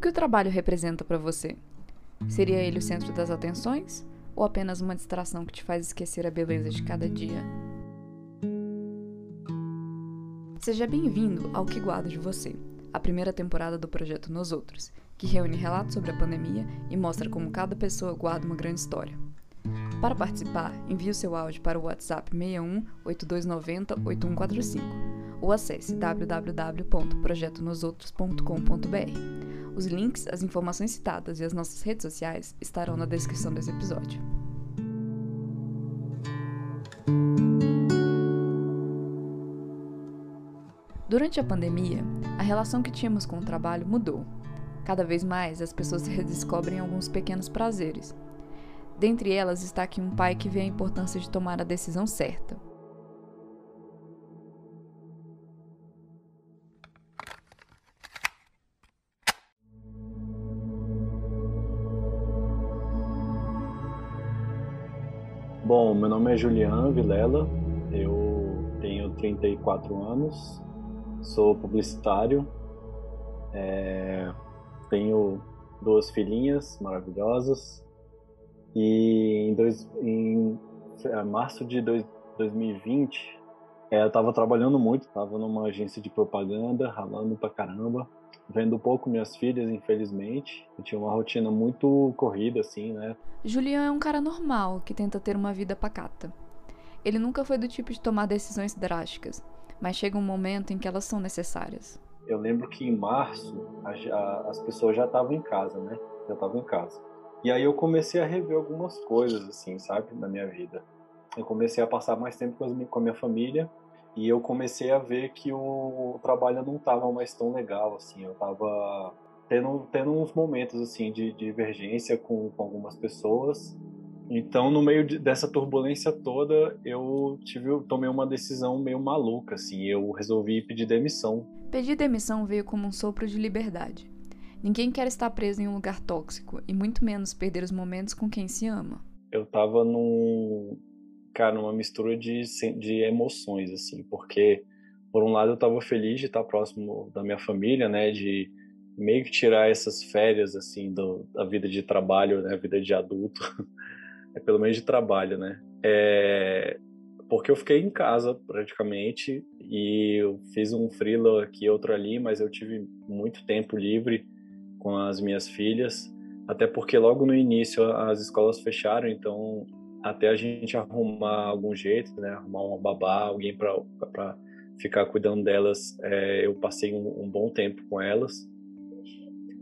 que o trabalho representa para você? Seria ele o centro das atenções ou apenas uma distração que te faz esquecer a beleza de cada dia? Seja bem-vindo ao Que Guardo de Você, a primeira temporada do projeto Nos Outros, que reúne relatos sobre a pandemia e mostra como cada pessoa guarda uma grande história. Para participar, envie o seu áudio para o WhatsApp 61 8290 8145 ou acesse www.projetonosoutros.com.br. Os links, as informações citadas e as nossas redes sociais estarão na descrição desse episódio. Durante a pandemia, a relação que tínhamos com o trabalho mudou. Cada vez mais as pessoas redescobrem alguns pequenos prazeres. Dentre elas está aqui um pai que vê a importância de tomar a decisão certa. Bom, meu nome é Julian Vilela, eu tenho 34 anos, sou publicitário, é, tenho duas filhinhas maravilhosas e em, dois, em é, março de dois, 2020 é, eu estava trabalhando muito, estava numa agência de propaganda, ralando pra caramba, vendo pouco minhas filhas, infelizmente. Eu tinha uma rotina muito corrida, assim, né? Julian é um cara normal que tenta ter uma vida pacata. Ele nunca foi do tipo de tomar decisões drásticas, mas chega um momento em que elas são necessárias. Eu lembro que em março a, a, as pessoas já estavam em casa, né? Já estavam em casa. E aí eu comecei a rever algumas coisas, assim, sabe, na minha vida. Eu comecei a passar mais tempo com, com a minha família e eu comecei a ver que o, trabalho não estava mais tão legal, assim, eu estava tendo, tendo uns momentos, assim, de, de divergência com, com algumas pessoas. Então, no meio de, dessa turbulência toda, eu tive, eu tomei uma decisão meio maluca, assim, eu resolvi pedir demissão. Pedir demissão veio como um sopro de liberdade. Ninguém quer estar preso em um lugar tóxico, e muito menos perder os momentos com quem se ama. Eu estava num, cara, uma mistura de, de emoções, assim, porque, por um lado, eu estava feliz de estar próximo da minha família, né, de meio que tirar essas férias, assim, do, da vida de trabalho, né, vida de adulto, é pelo menos de trabalho, né, é, porque eu fiquei em casa, praticamente, e eu fiz um freela aqui, outro ali, mas eu tive muito tempo livre com as minhas filhas, até porque logo no início as escolas fecharam, então até a gente arrumar algum jeito, né? Arrumar uma babá, alguém para ficar cuidando delas. É, eu passei um, um, bom tempo com elas.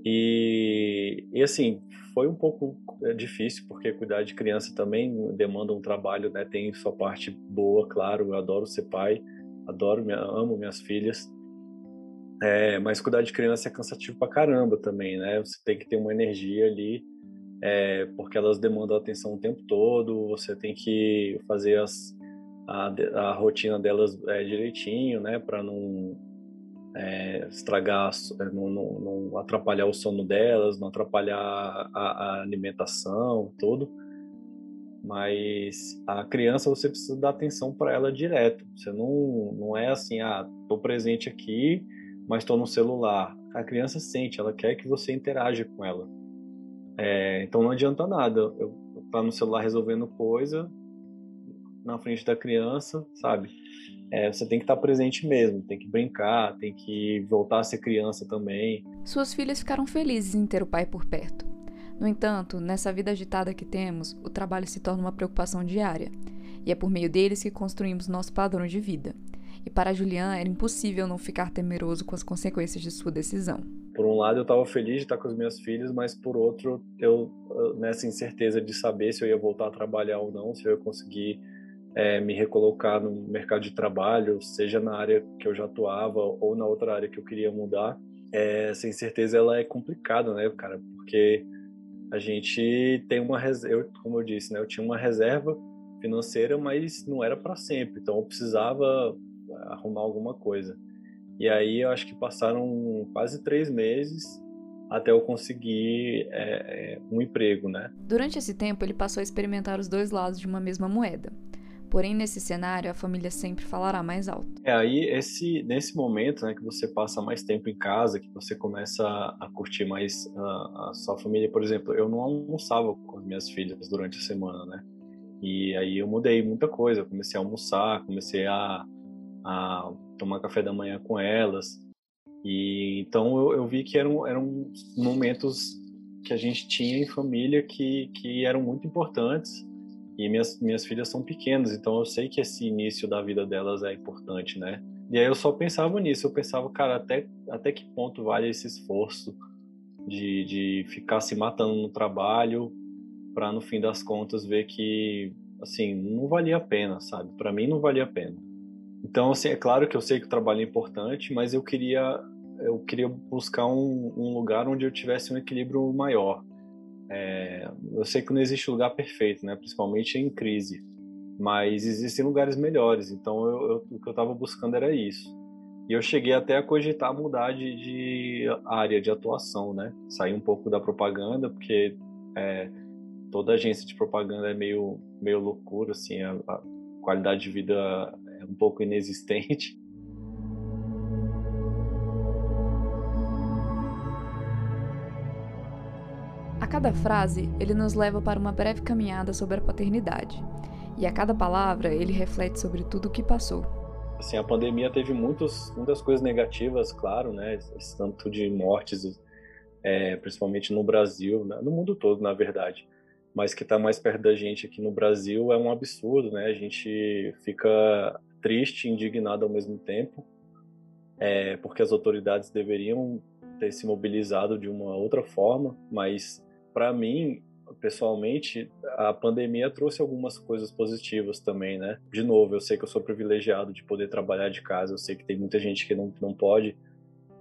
E, e assim, foi um pouco é, difícil, porque cuidar de criança também demanda um trabalho, né? Tem sua parte boa, claro. Eu adoro ser pai, adoro, amo minhas filhas. É, mas cuidar de criança é cansativo pra caramba também, né? Você tem que ter uma energia ali é, porque elas demandam atenção o tempo todo, você tem que fazer as, a, a rotina delas é, direitinho, né, para não é, estragar, não, não, não, atrapalhar o sono delas, não atrapalhar a, a alimentação, tudo. Mas a criança você precisa dar atenção para ela direto. Você não, não é assim, ah, tô presente aqui, mas estou no celular. A criança sente, ela quer que você interaja com ela. É, então não adianta nada eu estar tá no celular resolvendo coisa na frente da criança, sabe? É, você tem que estar tá presente mesmo, tem que brincar, tem que voltar a ser criança também. Suas filhas ficaram felizes em ter o pai por perto. No entanto, nessa vida agitada que temos, o trabalho se torna uma preocupação diária, e é por meio deles que construímos nosso padrão de vida. E para Julian era impossível não ficar temeroso com as consequências de sua decisão por um lado eu estava feliz de estar com os meus filhos, mas por outro eu nessa incerteza de saber se eu ia voltar a trabalhar ou não, se eu ia conseguir é, me recolocar no mercado de trabalho, seja na área que eu já atuava ou na outra área que eu queria mudar. É, essa incerteza ela é complicada, né, cara? Porque a gente tem uma reserva, como eu disse, né, eu tinha uma reserva financeira, mas não era para sempre, então eu precisava arrumar alguma coisa. E aí eu acho que passaram quase três meses até eu conseguir é, é, um emprego, né? Durante esse tempo, ele passou a experimentar os dois lados de uma mesma moeda. Porém, nesse cenário, a família sempre falará mais alto. É aí, esse, nesse momento, né, que você passa mais tempo em casa, que você começa a curtir mais a, a sua família. Por exemplo, eu não almoçava com as minhas filhas durante a semana, né? E aí eu mudei muita coisa. comecei a almoçar, comecei a, a tomar café da manhã com elas. E então eu, eu vi que eram, eram momentos que a gente tinha em família que, que eram muito importantes e minhas, minhas filhas são pequenas, então eu sei que esse início da vida delas é importante, né? E aí eu só pensava nisso, eu pensava, cara, até, até que ponto vale esse esforço de, de ficar se matando no trabalho para no fim das contas ver que, assim, não valia a pena, sabe? Para mim não valia a pena. Então, assim, é claro que eu sei que o trabalho é importante, mas eu queria eu queria buscar um, um lugar onde eu tivesse um equilíbrio maior. É, eu sei que não existe lugar perfeito, né? Principalmente em crise, mas existem lugares melhores. Então eu, eu, o que eu estava buscando era isso. E eu cheguei até a cogitar mudar de, de, área de atuação, né? Sair um pouco da propaganda, porque é, toda agência de propaganda é meio meio loucura, assim, a, a qualidade de vida é um pouco inexistente. cada frase, ele nos leva para uma breve caminhada sobre a paternidade. E a cada palavra, ele reflete sobre tudo o que passou. Assim, a pandemia teve muitos, muitas coisas negativas, claro, né? Esse tanto de mortes, é, principalmente no Brasil, né? no mundo todo, na verdade. Mas que está mais perto da gente aqui no Brasil é um absurdo, né? A gente fica triste, indignado ao mesmo tempo, é, porque as autoridades deveriam ter se mobilizado de uma outra forma, mas para mim, pessoalmente, a pandemia trouxe algumas coisas positivas também, né? De novo, eu sei que eu sou privilegiado de poder trabalhar de casa, eu sei que tem muita gente que não, não pode,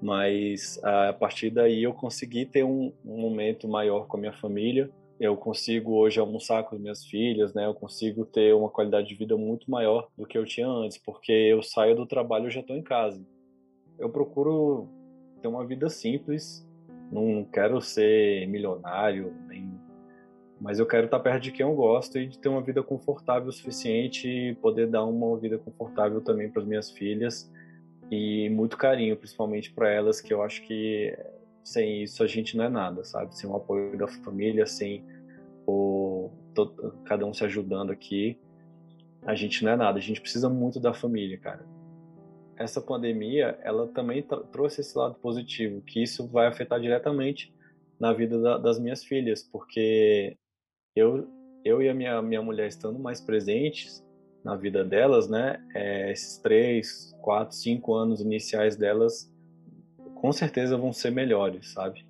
mas a partir daí eu consegui ter um, um momento maior com a minha família. Eu consigo hoje almoçar com as minhas filhas, né? Eu consigo ter uma qualidade de vida muito maior do que eu tinha antes, porque eu saio do trabalho e já estou em casa. Eu procuro ter uma vida simples, não quero ser milionário, nem... mas eu quero estar perto de quem eu gosto e de ter uma vida confortável o suficiente e poder dar uma vida confortável também para as minhas filhas e muito carinho, principalmente para elas, que eu acho que sem isso a gente não é nada, sabe? Sem o apoio da família, sem o todo, cada um se ajudando aqui, a gente não é nada. A gente precisa muito da família, cara essa pandemia ela também trouxe esse lado positivo, que isso vai afetar diretamente na vida da, das minhas filhas, porque eu eu e a minha minha mulher estando mais presentes na vida delas, né? É, esses três, quatro, cinco anos iniciais delas, com certeza vão ser melhores, sabe?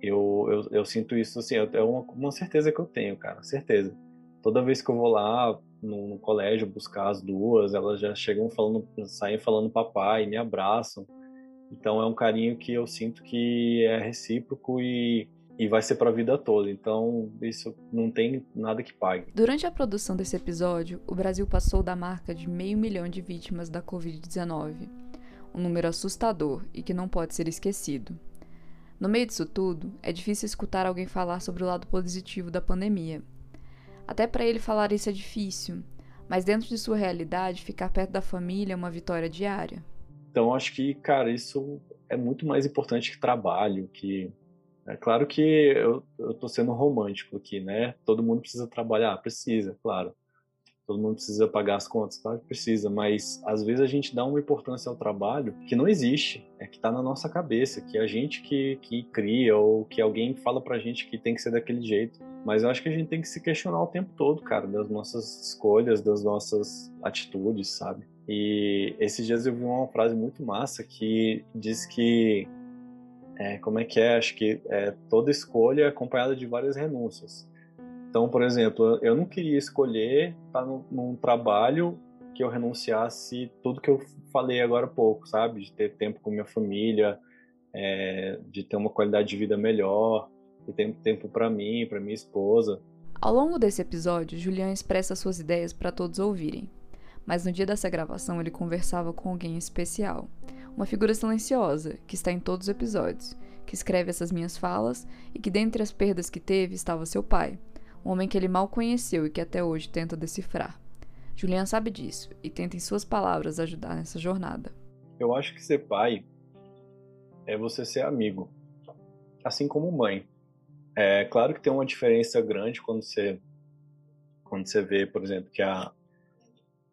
Eu, eu, eu sinto isso assim, é uma, uma certeza que eu tenho, cara, certeza. Toda vez que eu vou lá, no, no, colégio buscar as duas, elas já chegam falando, saem falando papai, me abraçam. Então é um carinho que eu sinto que é recíproco e, e vai ser para a vida toda. Então isso não tem nada que pague. Durante a produção desse episódio, o Brasil passou da marca de meio milhão de vítimas da Covid-19, um número assustador e que não pode ser esquecido. No meio disso tudo, é difícil escutar alguém falar sobre o lado positivo da pandemia, até para ele falar isso é difícil, mas dentro de sua realidade, ficar perto da família é uma vitória diária. Então, acho que, cara, isso é muito mais importante que trabalho, que é claro que eu, eu tô sendo romântico aqui, né? Todo mundo precisa trabalhar, precisa, claro. Todo mundo precisa pagar as contas, claro que precisa, mas às vezes a gente dá uma importância ao trabalho que não existe, é que está na nossa cabeça, que a gente que, que cria ou que alguém fala pra gente que tem que ser daquele jeito. Mas eu acho que a gente tem que se questionar o tempo todo, cara, das nossas escolhas, das nossas atitudes, sabe? E esses dias eu vi uma frase muito massa que diz que é, como é que é? Acho que é, toda escolha é acompanhada de várias renúncias. Então, por exemplo, eu não queria escolher estar num, num trabalho que eu renunciasse tudo que eu falei agora há pouco, sabe? De ter tempo com minha família, é, de ter uma qualidade de vida melhor, de ter tempo para mim, para minha esposa. Ao longo desse episódio, Julian expressa suas ideias para todos ouvirem. Mas no dia dessa gravação ele conversava com alguém especial, uma figura silenciosa que está em todos os episódios, que escreve essas minhas falas e que dentre as perdas que teve estava seu pai, um homem que ele mal conheceu e que até hoje tenta decifrar. Julian sabe disso e tenta, em suas palavras, ajudar nessa jornada. Eu acho que ser pai é você ser amigo, assim como mãe. É claro que tem uma diferença grande quando você quando você vê, por exemplo, que a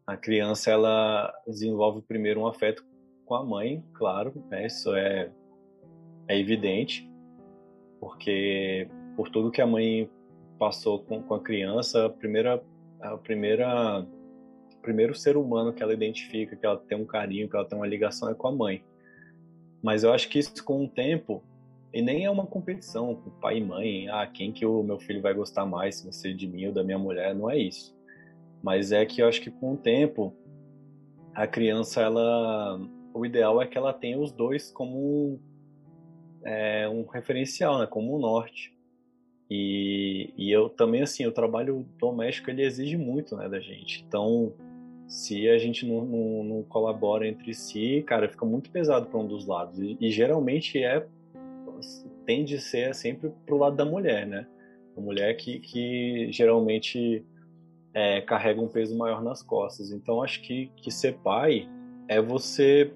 a criança ela desenvolve primeiro um afeto com a mãe, claro, né? Isso é é evidente, porque por tudo que a mãe passou com, com a criança, a primeira a primeira o primeiro ser humano que ela identifica, que ela tem um carinho, que ela tem uma ligação é com a mãe. Mas eu acho que isso com o tempo e nem é uma competição com pai e mãe, ah, quem que o meu filho vai gostar mais, se ser de mim ou da minha mulher, não é isso. Mas é que eu acho que com o tempo a criança ela o ideal é que ela tenha os dois como é, um referencial, né, como um norte. E, e eu também assim, o trabalho doméstico ele exige muito, né, da gente. Então se a gente não, não, não, colabora entre si, cara, fica muito pesado para um dos lados. E, e, geralmente é tende a ser sempre pro lado da mulher, né? A mulher que, que geralmente é, carrega um peso maior nas costas. Então acho que, que ser pai é você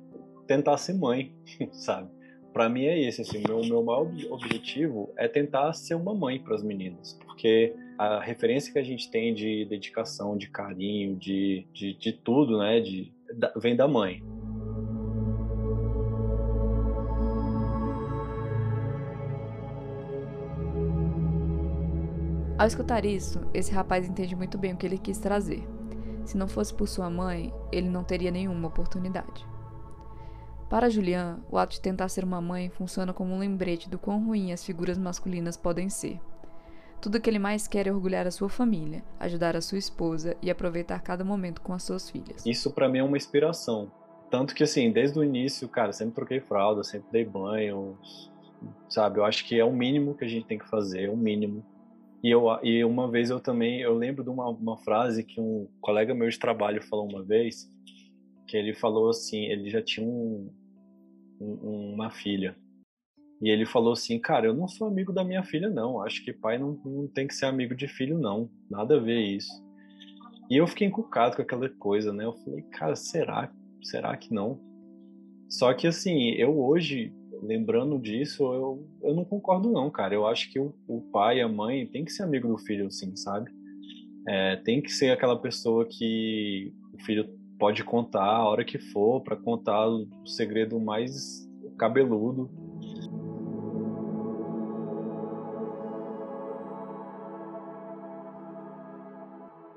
tentar ser mãe, sabe? Para mim é esse, assim, meu meu maior objetivo é tentar ser uma mãe para as meninas, porque a referência que a gente tem de dedicação, de carinho, de, de, de tudo, né, de, da, vem da mãe. Ao escutar isso, esse rapaz entende muito bem o que ele quis trazer. Se não fosse por sua mãe, ele não teria nenhuma oportunidade. Para Julian, o ato de tentar ser uma mãe funciona como um lembrete do quão ruim as figuras masculinas podem ser. Tudo que ele mais quer é orgulhar a sua família, ajudar a sua esposa e aproveitar cada momento com as suas filhas. Isso para mim é uma inspiração. Tanto que assim, desde o início, cara, sempre troquei fralda, sempre dei banho, sabe? Eu acho que é o mínimo que a gente tem que fazer, é o mínimo e, eu, e uma vez eu também, eu lembro de uma, uma frase que um colega meu de trabalho falou uma vez, que ele falou assim, ele já tinha um, um, uma filha. E ele falou assim, cara, eu não sou amigo da minha filha, não. Acho que pai não, não tem que ser amigo de filho, não. Nada a ver isso. E eu fiquei encucado com aquela coisa, né? Eu falei, cara, será? Será que não? Só que assim, eu hoje lembrando disso, eu, eu não concordo não, cara. Eu acho que o, o pai a mãe tem que ser amigo do filho, sim, sabe? É, tem que ser aquela pessoa que o filho pode contar a hora que for para contar o segredo mais cabeludo.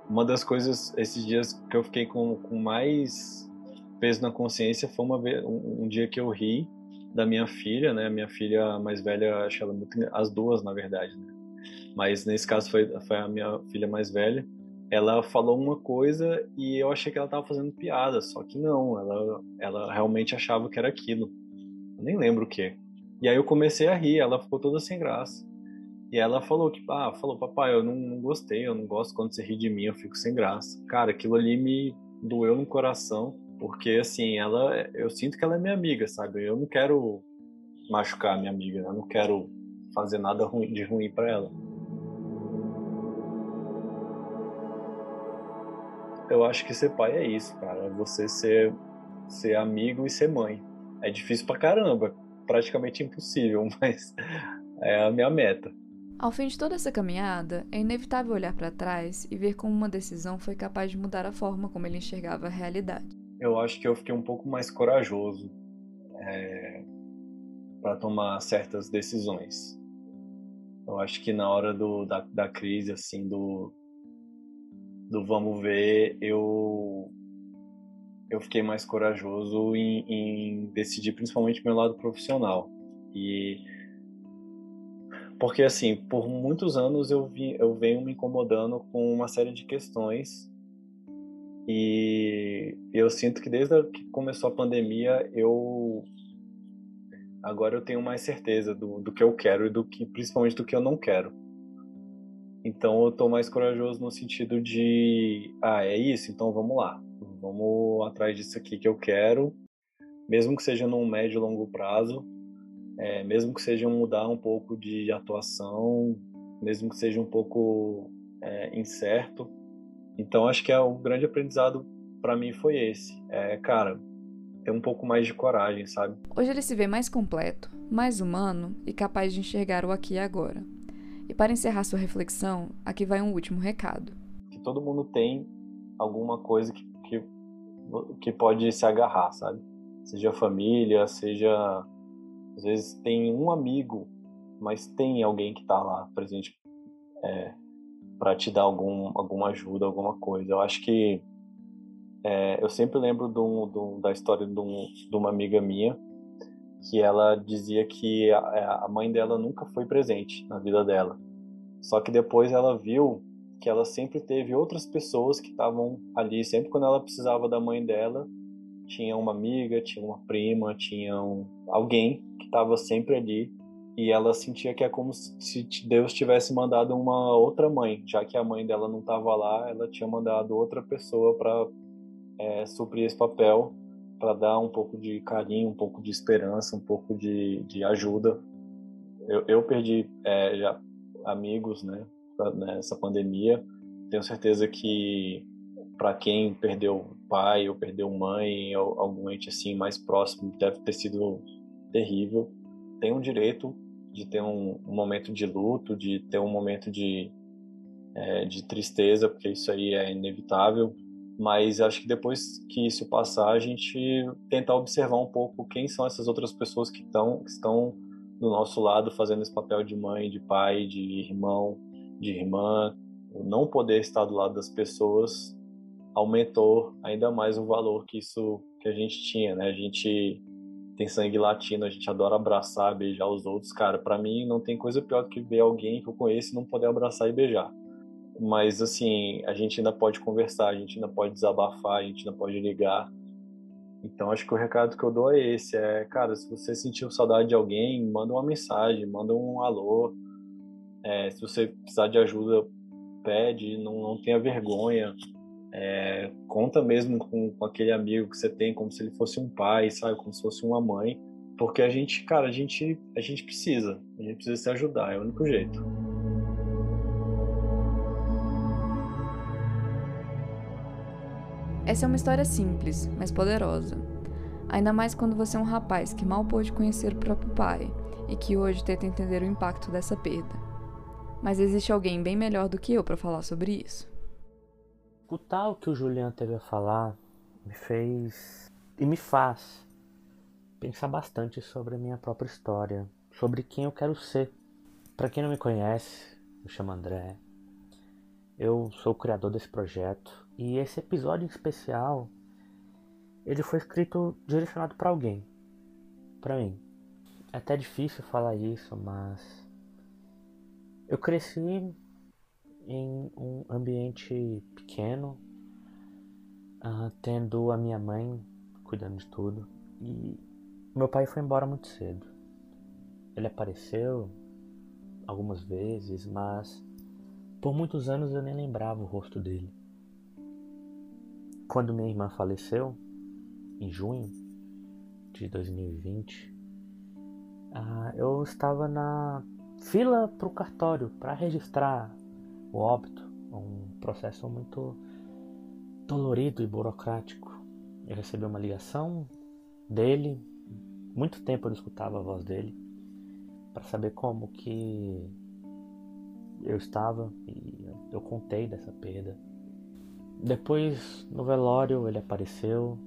Uma das coisas esses dias que eu fiquei com, com mais peso na consciência foi uma vez, um, um dia que eu ri da minha filha, né? Minha filha mais velha, acho ela muito, as duas na verdade, né? Mas nesse caso foi, foi a minha filha mais velha. Ela falou uma coisa e eu achei que ela estava fazendo piada, só que não, ela, ela realmente achava que era aquilo. Eu nem lembro o que. E aí eu comecei a rir, ela ficou toda sem graça. E ela falou que, ah, falou, papai, eu não, não gostei, eu não gosto quando você ri de mim, eu fico sem graça. Cara, aquilo ali me doeu no coração porque, assim, ela, eu sinto que ela é minha amiga, sabe? Eu não quero machucar minha amiga, eu não quero fazer nada de ruim para ela. Eu acho que ser pai é isso, cara. É você ser, ser amigo e ser mãe. É difícil pra caramba, praticamente impossível, mas é a minha meta. Ao fim de toda essa caminhada, é inevitável olhar para trás e ver como uma decisão foi capaz de mudar a forma como ele enxergava a realidade eu acho que eu fiquei um pouco mais corajoso é, para tomar certas decisões. Eu acho que na hora do, da, da crise, assim, do, do vamos ver, eu eu fiquei mais corajoso em, em decidir principalmente meu lado profissional e porque assim por muitos anos eu vi, eu venho me incomodando com uma série de questões e eu sinto que desde que começou a pandemia, eu agora eu tenho mais certeza do, do que eu quero e do que principalmente do que eu não quero. Então eu tô mais corajoso no sentido de, ah, é isso, então vamos lá. Vamos atrás disso aqui que eu quero, mesmo que seja num médio e longo prazo, é, mesmo que seja mudar um pouco de atuação, mesmo que seja um pouco é, incerto, Então acho que é o grande aprendizado para mim foi esse. É, cara, ter um pouco mais de coragem, sabe? Hoje ele se vê mais completo, mais humano e capaz de enxergar o aqui e agora. Para encerrar sua reflexão, aqui vai um último recado. Que todo mundo tem alguma coisa que, que, que pode se agarrar, sabe? Seja família, seja. Às vezes tem um amigo, mas tem alguém que está lá presente é, para te dar algum, alguma ajuda, alguma coisa. Eu acho que é, eu sempre lembro da história de, um, de, uma amiga minha que ela dizia que a, a, mãe dela nunca foi presente na vida dela. Só que depois ela viu que ela sempre teve outras pessoas que estavam ali, sempre quando ela precisava da mãe dela, tinha uma amiga, tinha uma prima, tinha um, alguém que estava sempre ali e ela sentia que é como se Deus tivesse mandado uma outra mãe, já que a mãe dela não estava lá, ela tinha mandado outra pessoa para é, suprir esse papel, para dar um pouco de carinho, um pouco de esperança, um pouco de, de ajuda. Eu, eu perdi é, já amigos, né, nessa pandemia. Tenho certeza que para quem perdeu pai ou perdeu mãe ou algum ente assim mais próximo deve ter sido terrível. Tem um direito de ter um, um momento de luto, de ter um momento de, é, de tristeza, porque isso aí é inevitável. Mas acho que depois que isso passar, a gente tentar observar um pouco quem são essas outras pessoas que, tão, que estão do nosso lado fazendo esse papel de mãe, de pai, de irmão, de irmã. O não poder estar do lado das pessoas aumentou ainda mais o valor que isso que a gente tinha, né? A gente tem sangue latino, a gente adora abraçar, beijar os outros. Cara, para mim não tem coisa pior do que ver alguém que eu conheço e não poder abraçar e beijar. Mas assim, a gente ainda pode conversar, a gente ainda pode desabafar, a gente ainda pode ligar. Então acho que o recado que eu dou é esse, é, cara, se você sentiu saudade de alguém, manda uma mensagem, manda um alô. É, se você precisar de ajuda, pede, não, não tenha vergonha. É, conta mesmo com, com, aquele amigo que você tem como se ele fosse um pai, sabe? Como se fosse uma mãe. Porque a gente, cara, a gente, a gente precisa. A gente precisa se ajudar, é o único jeito. Essa é uma história simples, mas poderosa. Ainda mais quando você é um rapaz que mal pôde conhecer o próprio pai e que hoje tenta entender o impacto dessa perda. Mas existe alguém bem melhor do que eu para falar sobre isso. Escutar o que o Julian teve a falar me fez e me faz pensar bastante sobre a minha própria história, sobre quem eu quero ser. Para quem não me conhece, me chamo André. Eu sou o criador desse projeto e esse episódio em especial ele foi escrito direcionado para alguém, para mim. É até difícil falar isso, mas eu cresci em um ambiente pequeno, uh, tendo a minha mãe cuidando de tudo. E meu pai foi embora muito cedo. Ele apareceu algumas vezes, mas por muitos anos eu nem lembrava o rosto dele. Quando minha irmã faleceu, em junho de 2020, uh, eu estava na fila para o cartório para registrar o óbito, um processo muito dolorido e burocrático. Eu recebi uma ligação dele, muito tempo eu escutava a voz dele, para saber como que eu estava e eu contei dessa perda. Depois, no velório, ele apareceu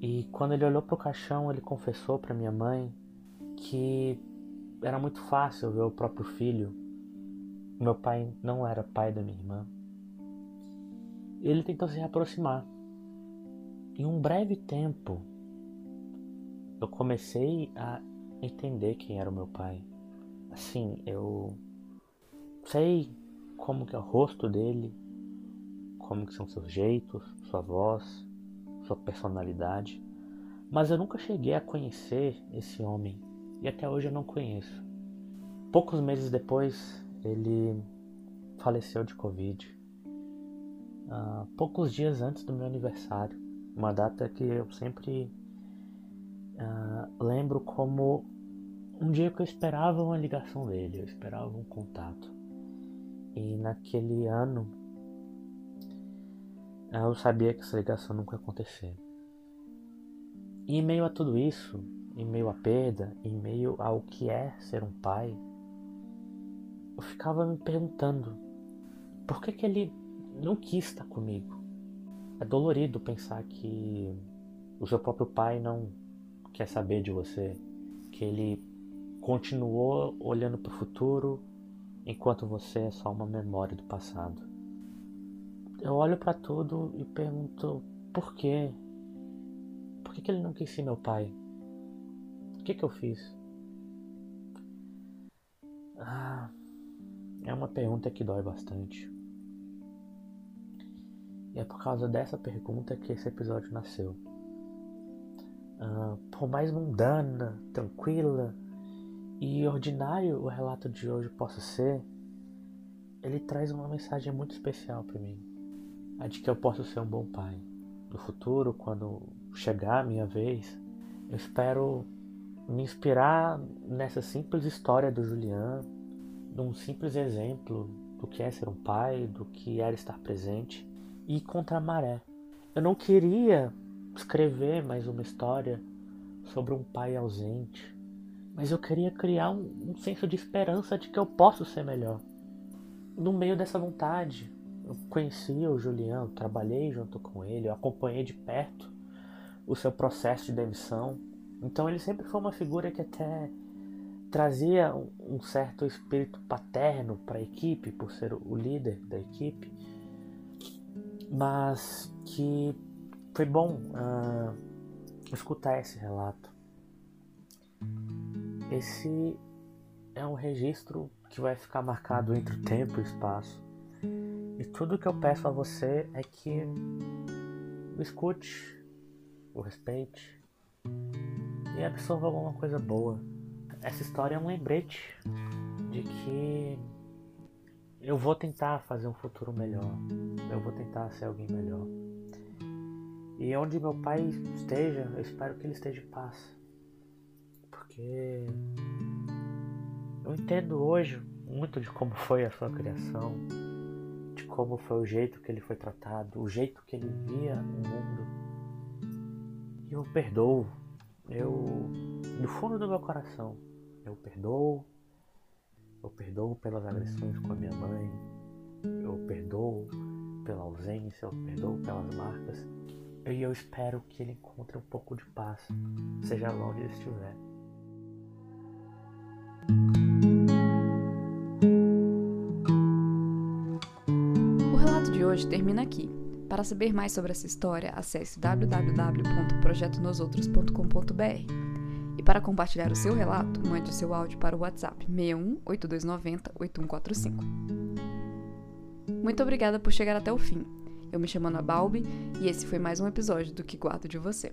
e quando ele olhou pro caixão, ele confessou para minha mãe que era muito fácil ver o próprio filho meu pai não era pai da minha irmã. Ele tentou se aproximar. Em um breve tempo, eu comecei a entender quem era o meu pai. Assim, eu sei como que é o rosto dele, como que são seus jeitos, sua voz, sua personalidade, mas eu nunca cheguei a conhecer esse homem e até hoje eu não conheço. Poucos meses depois, ele faleceu de Covid uh, poucos dias antes do meu aniversário. Uma data que eu sempre uh, lembro como um dia que eu esperava uma ligação dele, eu esperava um contato. E naquele ano Eu sabia que essa ligação nunca ia acontecer. E em meio a tudo isso, em meio à perda, em meio ao que é ser um pai, eu ficava me perguntando por que, que ele não quis estar comigo. É dolorido pensar que o seu próprio pai não quer saber de você, que ele continuou olhando para o futuro enquanto você é só uma memória do passado. Eu olho para tudo e pergunto por quê? Por que, que ele não quis ser meu pai? O que, que eu fiz? Ah, é uma pergunta que dói bastante. E é por causa dessa pergunta que esse episódio nasceu. Uh, por mais mundana, tranquila e ordinário o relato de hoje possa ser, ele traz uma mensagem muito especial para mim. A de que eu posso ser um bom pai. No futuro, quando chegar a minha vez, eu espero me inspirar nessa simples história do Julian, num simples exemplo do que é ser um pai, do que era estar presente e contra a maré. Eu não queria escrever mais uma história sobre um pai ausente, mas eu queria criar um, um senso de esperança de que eu posso ser melhor. No meio dessa vontade, eu conheci o Juliano, trabalhei junto com ele, eu acompanhei de perto o seu processo de demissão. Então ele sempre foi uma figura que até trazia um certo espírito paterno para a equipe, por ser o líder da equipe mas que foi bom uh, escutar esse relato. Esse é um registro que vai ficar marcado entre o tempo e o espaço. Tudo que eu peço a você é que o escute, o respeite e absorva alguma coisa boa. Essa história é um lembrete de que eu vou tentar fazer um futuro melhor. Eu vou tentar ser alguém melhor. E onde meu pai esteja, eu espero que ele esteja em paz. Porque eu entendo hoje muito de como foi a sua criação, como foi o jeito que ele foi tratado, o jeito que ele via o mundo. E eu perdoo. Eu, do fundo do meu coração, eu perdoo eu perdoo pelas agressões com a minha mãe. Eu perdoo pela ausência, eu perdoo pelas marcas. E eu espero que ele encontre um pouco de paz, seja lá onde ele estiver. Termina aqui. Para saber mais sobre essa história, acesse www.projetonosoutros.com.br para compartilhar o seu relato, mande o seu áudio para o WhatsApp 61 8290 8145. Muito obrigada por chegar até o fim. Eu me chamo Ana Balbi e esse foi mais um episódio do Que Guardo de Você.